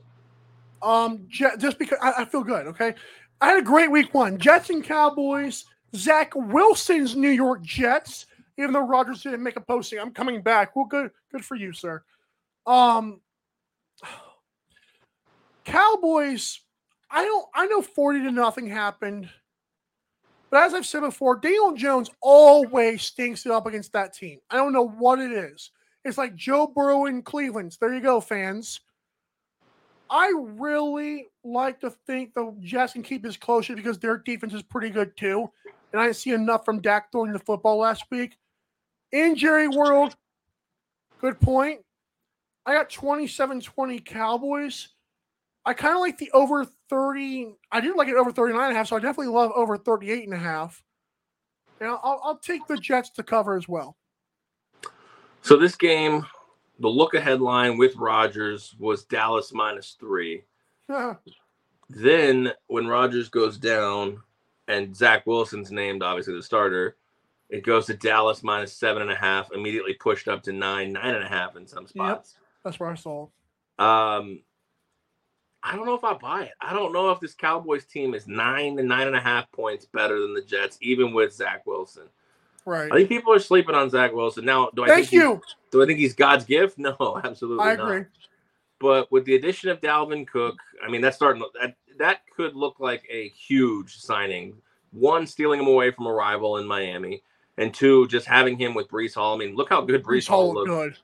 S1: Um, just because I, I feel good. Okay, I had a great week one. Jets and Cowboys. Zach Wilson's New York Jets. Even though Rodgers didn't make a posting, I'm coming back. Well, good, good for you, sir. Um, Cowboys. I don't. I know 40 to nothing happened, but as I've said before, Daniel Jones always stinks it up against that team. I don't know what it is. It's like Joe Burrow in Cleveland. There you go, fans. I really like to think the Jets can keep this closer because their defense is pretty good too. And I didn't see enough from Dak throwing the football last week. In Jerry World, good point. I got 27 20 Cowboys. I kind of like the over 30. I do like it over 39 and a half, so I definitely love over 38 and a half. And I'll, I'll take the Jets to cover as well.
S2: So this game, the look ahead line with Rodgers was Dallas minus three. Then when Rodgers goes down and Zach Wilson's named obviously the starter, it goes to Dallas minus seven and a half, immediately pushed up to nine, nine and a half in some spots.
S1: Yep, That's where I saw.
S2: Um I don't know if I buy it. I don't know if this Cowboys team is nine to nine and a half points better than the Jets, even with Zach Wilson.
S1: Right.
S2: I think people are sleeping on Zach Wilson. Now, do I
S1: Thank
S2: think he's-
S1: you.
S2: do I think he's God's gift? No, absolutely
S1: I
S2: not.
S1: agree.
S2: But with the addition of Dalvin Cook, I mean, that's starting that that could look like a huge signing. One, stealing him away from a rival in Miami, and two, just having him with Breece Hall. I mean, look how good Breece,
S1: Breece
S2: Hall looked.
S1: good.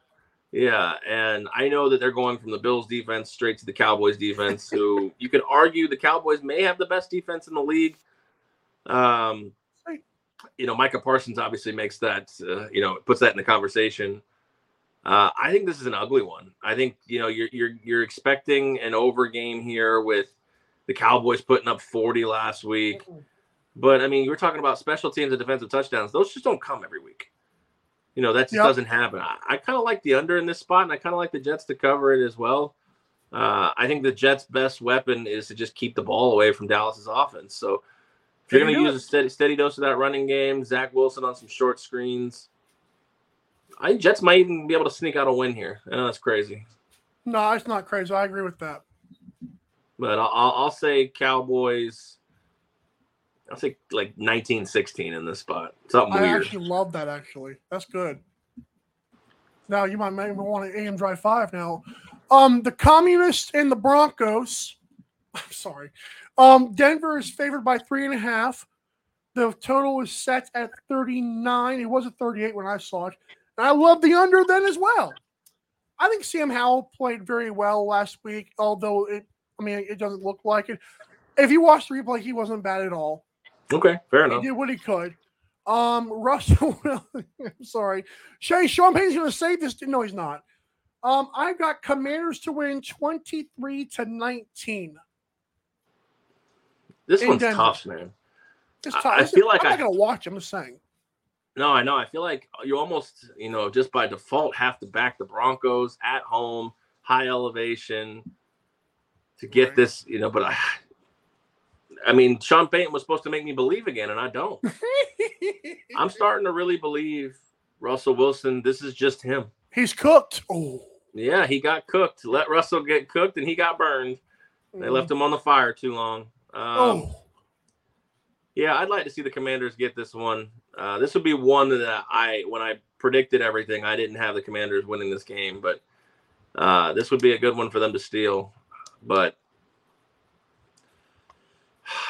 S2: Yeah, and I know that they're going from the Bills defense straight to the Cowboys defense, who you could argue the Cowboys may have the best defense in the league. Um, you know, Micah Parsons obviously makes that, uh, you know, puts that in the conversation. Uh, I think this is an ugly one. I think you know you're you're you're expecting an over game here with the Cowboys putting up 40 last week, but I mean, you were talking about special teams and defensive touchdowns; those just don't come every week. You know, that just
S1: Yep.
S2: doesn't happen. I, I kind of like the under in this spot, and I kind of like the Jets to cover it as well. Uh, I think the Jets' best weapon is to just keep the ball away from Dallas's offense. So if you're going to use a steady, steady dose of that running game, Zach Wilson on some short screens, I Jets might even be able to sneak out a win here. I know that's crazy,
S1: No, it's not crazy. I agree with that.
S2: but I'll I'll say Cowboys. I'll say like 19-16 in this spot. Something
S1: I
S2: weird.
S1: actually love that. Actually, that's good. Now you might maybe want to AM Drive Five now. Um, the Communists and the Broncos. I'm sorry. Um, Denver is favored by three and a half. The total is set at 39. It was at 38 when I saw it. And I love the under then as well. I think Sam Howell played very well last week, although it I mean it doesn't look like it. If you watch the replay, he wasn't bad at all.
S2: Okay, fair
S1: He
S2: enough.
S1: did what he could. Um, Russell, I'm sorry. Shay, Sean Payton's going to save this. No, he's not. Um, I've got Commanders to win 23 to 19.
S2: This
S1: in
S2: one's
S1: Denver.
S2: tough, man.
S1: It's
S2: I-
S1: tough.
S2: I
S1: Listen,
S2: feel like
S1: I'm
S2: I-
S1: not going to watch. I'm just saying.
S2: No, I know. I feel like you almost, you know, just by default have to back the Broncos at home, high elevation to get
S1: Right.
S2: this, you know, but I I mean, Sean Payton was supposed to make me believe again, and I don't. I'm starting to really believe Russell Wilson, this is just him.
S1: He's cooked. Oh,
S2: Yeah, he got cooked. Let Russell get cooked and he got burned. They left him on the fire too long. Um,
S1: Oh,
S2: Yeah, I'd like to see the Commanders get this one. Uh, this would be one that I, when I predicted everything, I didn't have the Commanders winning this game, but uh, this would be a good one for them to steal. But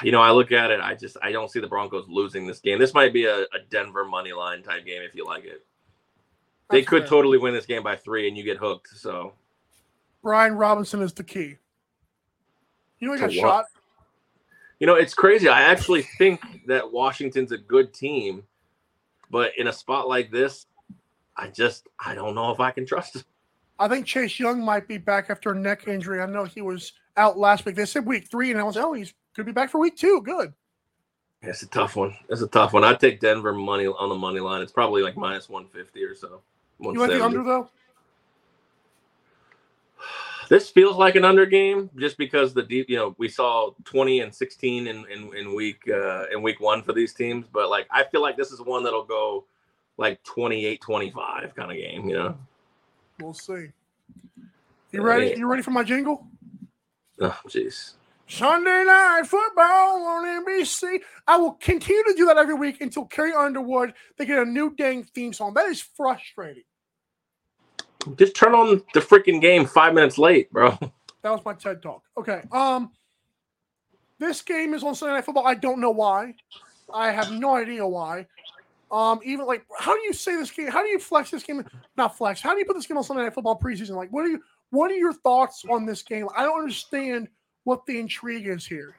S2: you know, I look at it, I just I don't see the Broncos losing this game. This might be a, a Denver money line type game if you like it. They
S1: That's
S2: could
S1: fair.
S2: totally win this game by three, and you get hooked. So
S1: Brian Robinson is the key. You know he
S2: To
S1: got
S2: what?
S1: shot.
S2: You know, it's crazy. I actually think that Washington's a good team, but in a spot like this, I just I don't know if I can trust him.
S1: I think Chase Young might be back after a neck injury. I know he was out last week. They said week three, and I was, oh, he's could be back for week two. Good.
S2: It's a tough one. It's a tough one. I'd take Denver money on the money line. It's probably like minus one fifty or so.
S1: You like the under though?
S2: This feels like an under game just because the deep, you know, we saw 20 and 16 in, in, in week uh in week one for these teams, but like I feel like this is one that'll go like 28 25 kind of game, you know.
S1: We'll see. You ready? You ready for my jingle?
S2: Oh jeez.
S1: Sunday night football on NBC. I will continue to do that every week until Carrie Underwood they get a new dang theme song. That is frustrating.
S2: Just turn on the freaking game 5 minutes late, bro.
S1: That was my TED talk. Okay. Um, this game is on Sunday Night Football. I don't know why. I have no idea why. Um, even like, how do you say this game? How do you flex this game? Not flex. How do you put this game on Sunday Night Football preseason? Like, what are you? What are your thoughts on this game? I don't understand what the intrigue is here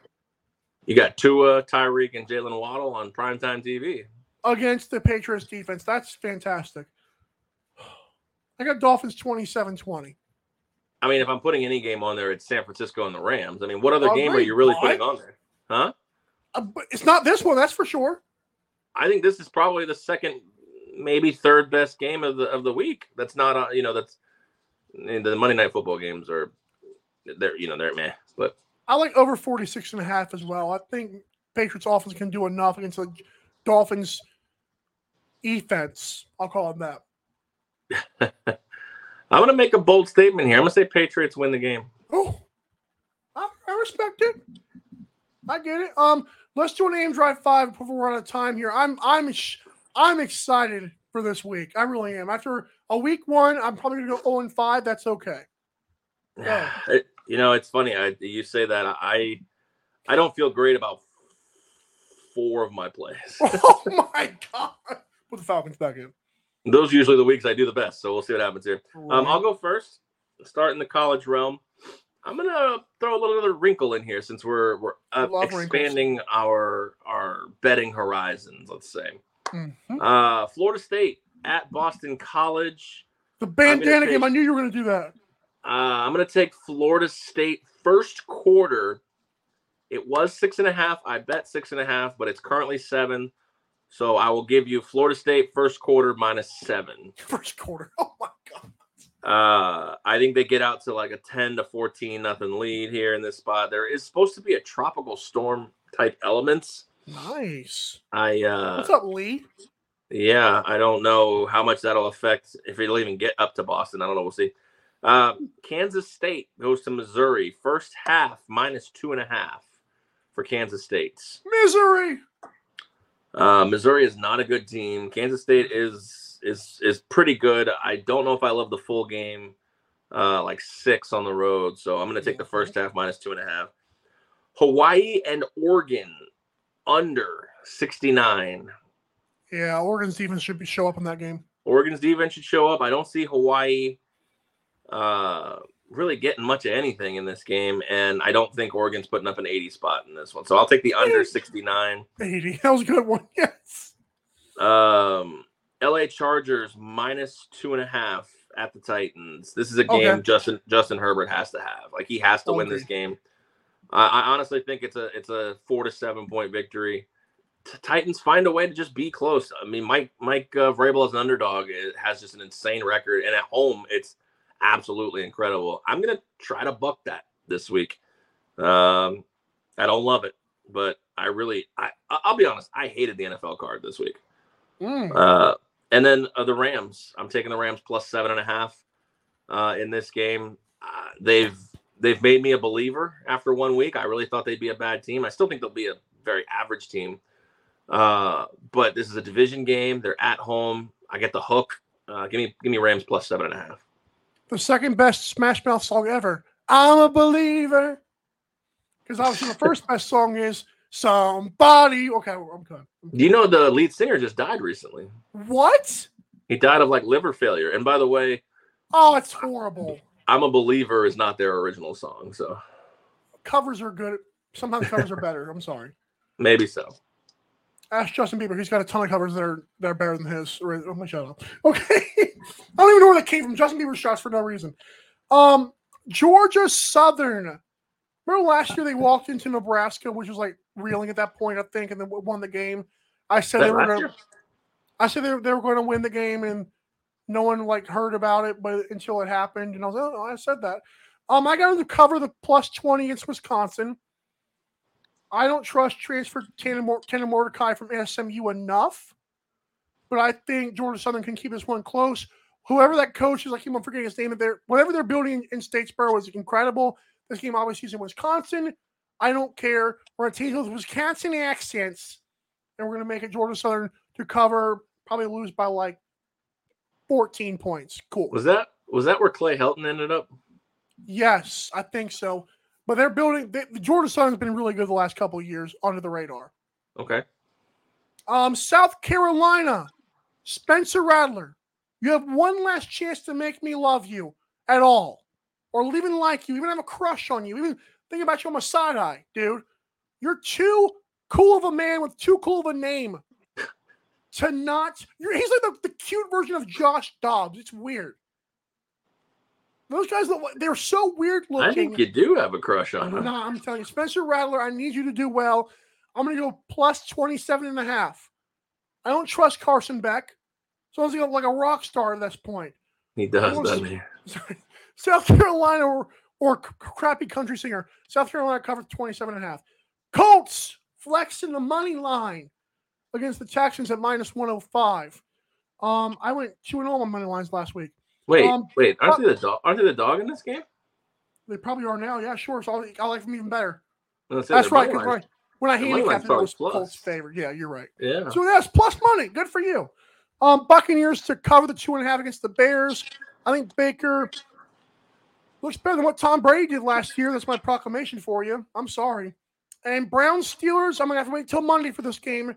S2: You got Tua, Tyreek and Jalen Waddle on primetime TV.
S1: against the Patriots defense. That's fantastic. I got Dolphins 27-20.
S2: I mean, if I'm putting any game on there, it's San Francisco and the Rams. I mean, what other game are you really putting on there? Huh?
S1: Uh, but it's not this one, that's for sure.
S2: I think this is probably the second, maybe third best game of the of the week. That's not, uh, you know, that's the Monday night football games are, they're, you know, they're meh. But
S1: I like over 46 and a half as well. I think Patriots offense can do enough against the Dolphins defense. I'll call it that.
S2: I'm going to make a bold statement here. I'm going to say Patriots win the game.
S1: Oh, I, I respect it. I get it. Um, let's do an AM Drive five before we're out of time here. I'm I'm sh- I'm excited for this week. I really am. After a week one, I'm probably gonna go 0 and 5. That's okay. Yeah.
S2: It- you know, it's funny. I you say that I I don't feel great about four of my plays.
S1: Oh my god. Put the Falcons back in.
S2: Those are usually the weeks I do the best. So we'll see what happens here. Um, I'll go first. Start in the college realm. I'm gonna throw a little other wrinkle in here since we're we're uh,
S1: Love wrinkles.
S2: expanding our our betting horizons. Let's say
S1: Mhm.
S2: uh, Florida State at Boston College.
S1: The bandana
S2: take-
S1: game. I knew you were going to do that.
S2: Uh, I'm gonna take Florida State first quarter. It was six and a half. I bet six and a half, but it's currently seven. So I will give you Florida State first quarter minus seven.
S1: First quarter. Oh my god.
S2: Uh, I think they get out to like a 10 to 14 nothing lead here in this spot. There is supposed to be a tropical storm type elements.
S1: Nice.
S2: I uh
S1: What's up, Lee?
S2: yeah, I don't know how much that'll affect if it'll even get up to Boston. I don't know. We'll see. Uh, Kansas State goes to Missouri. First half minus two and a half for Kansas State.
S1: Missouri.
S2: Uh, Missouri is not a good team. Kansas State is is is pretty good. I don't know if I love the full game, uh, like six on the road. So I'm going to take the first half minus two and a half. Hawaii and Oregon under 69.
S1: Yeah, Oregon's defense should be show up in that game.
S2: Oregon's defense should show up. I don't see Hawaii uh, really getting much of anything in this game, and I don't think Oregon's putting up an 80 spot in this one. So I'll take the under 69.
S1: 80. That was a good one. Yes.
S2: Um, LA Chargers minus two and a half at the Titans. This is a game
S1: Okay.
S2: Justin Justin Herbert has to have. Like he has to win this game. I, I honestly think it's a it's a four to seven point victory. T- Titans find a way to just be close. I mean, Mike Mike uh, Vrabel as an underdog it has just an insane record, and at home it's absolutely incredible. I'm gonna try to buck that this week. Um, I don't love it, but I really I I'll be honest. I hated the NFL card this week.
S1: Mm.
S2: Uh, and then uh, the Rams. I'm taking the Rams plus seven and a half uh, in this game. Uh, they've they've made me a believer after one week. I really thought they'd be a bad team. I still think they'll be a very average team. Uh, but this is a division game. They're at home. I get the hook. Uh, give me give me Rams plus seven and a half.
S1: The second best Smash Mouth song ever. I'm a believer. Because obviously the first best song is Somebody. Okay, I'm good.
S2: Do you know the lead singer just died recently?
S1: What?
S2: He died of like liver failure. And by the way,
S1: Oh, it's horrible.
S2: I'm a believer is not their original song, so
S1: Covers are good. Sometimes covers are better. I'm sorry.
S2: maybe so.
S1: Ask Justin Bieber. He's got a ton of covers that are that are better than his. Oh my shut up. Okay. I don't even know where that came from. Justin Bieber shots for no reason. Um, Georgia Southern. Remember last year they walked into Nebraska, which was like reeling at that point, I think, and then won the game. I said
S2: That
S1: they were gonna, I said they were, they were going to win the game, and no one like heard about it, but until it happened, and I was, oh, I said that. Um, I got them to cover the plus twenty against Wisconsin. I don't trust transfer Tanner, Mor- Tanner Mordecai from SMU enough, but I think Georgia Southern can keep this one close. Whoever that coach is, I keep on forgetting his name. They're whatever they're building in Statesboro is incredible. This game obviously is in Wisconsin. I don't care. We're going to teach those Wisconsin accents, and we're going to make it Georgia Southern to cover, probably lose by like 14 points. Cool.
S2: Was that was that where Clay Helton ended up?
S1: Yes, I think so. But they're building. They, the Georgia Southern's been really good the last couple of years under the radar.
S2: Okay.
S1: Um, South Carolina, Spencer Rattler. You have one last chance to make me love you at all, or even like you, even have a crush on you, even think about you on my side eye, dude. You're too cool of a man with too cool of a name to not. You're, he's like the, the cute version of Josh Dobbs. It's weird. Those guys, look, they're so weird looking.
S2: I think you do have a crush on him.
S1: No, I'm telling you, Spencer Rattler, I need you to do well. I'm going to go plus 27 and a half. I don't trust Carson Beck. So he's like a rock star at this point.
S2: He does, doesn't he?
S1: Sorry. South Carolina or, or crappy country singer. South Carolina covered 27 and a half. Colts flexing the money line against the Texans at minus 105. Um, I went 2 and 0 on money lines last week.
S2: Wait,
S1: Um,
S2: wait, aren't they the dog? Aren't they the dog in this game?
S1: They probably are now. Yeah, sure. So I like them even better.
S2: I was gonna say,
S1: That's right. 'cause
S2: line's-
S1: When I
S2: the money line's
S1: handicapped it, it was
S2: plus.
S1: Colts favorite. Yeah, you're right.
S2: Yeah.
S1: So that's plus money. Good for you. Um, Buccaneers to cover the two and a half against the Bears. I think Baker looks better than what Tom Brady did last year. That's my proclamation for you. I'm sorry. And Browns Steelers, I'm gonna have to wait till Monday for this game.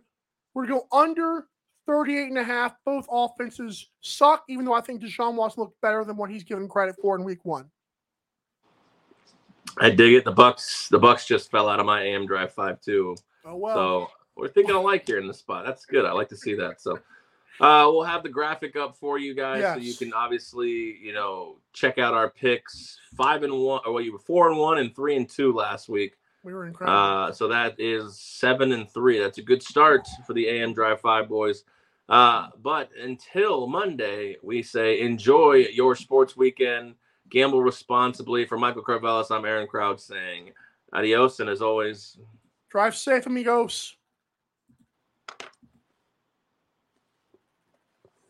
S1: We're gonna go under 38 and a half. Both offenses suck, even though I think Deshaun Watson looked better than what he's given credit for in week one.
S2: I dig it. The Bucks, the Bucks just fell out of my AM drive five too.
S1: Oh well.
S2: So we're thinking alike here in the spot. That's good. I like to see that. So uh, we'll have the graphic up for you guys, so you can obviously, you know, check out our picks. Five and one, or well, you were four and one and three and two last week.
S1: we were incredible.
S2: Uh, so that is seven and three. That's a good start for the AM Drive Five boys. Uh, but until Monday, we say enjoy your sports weekend. Gamble responsibly. For Michael Carvelis, I'm Aaron Crowd saying adios. And as always,
S1: Drive safe, amigos.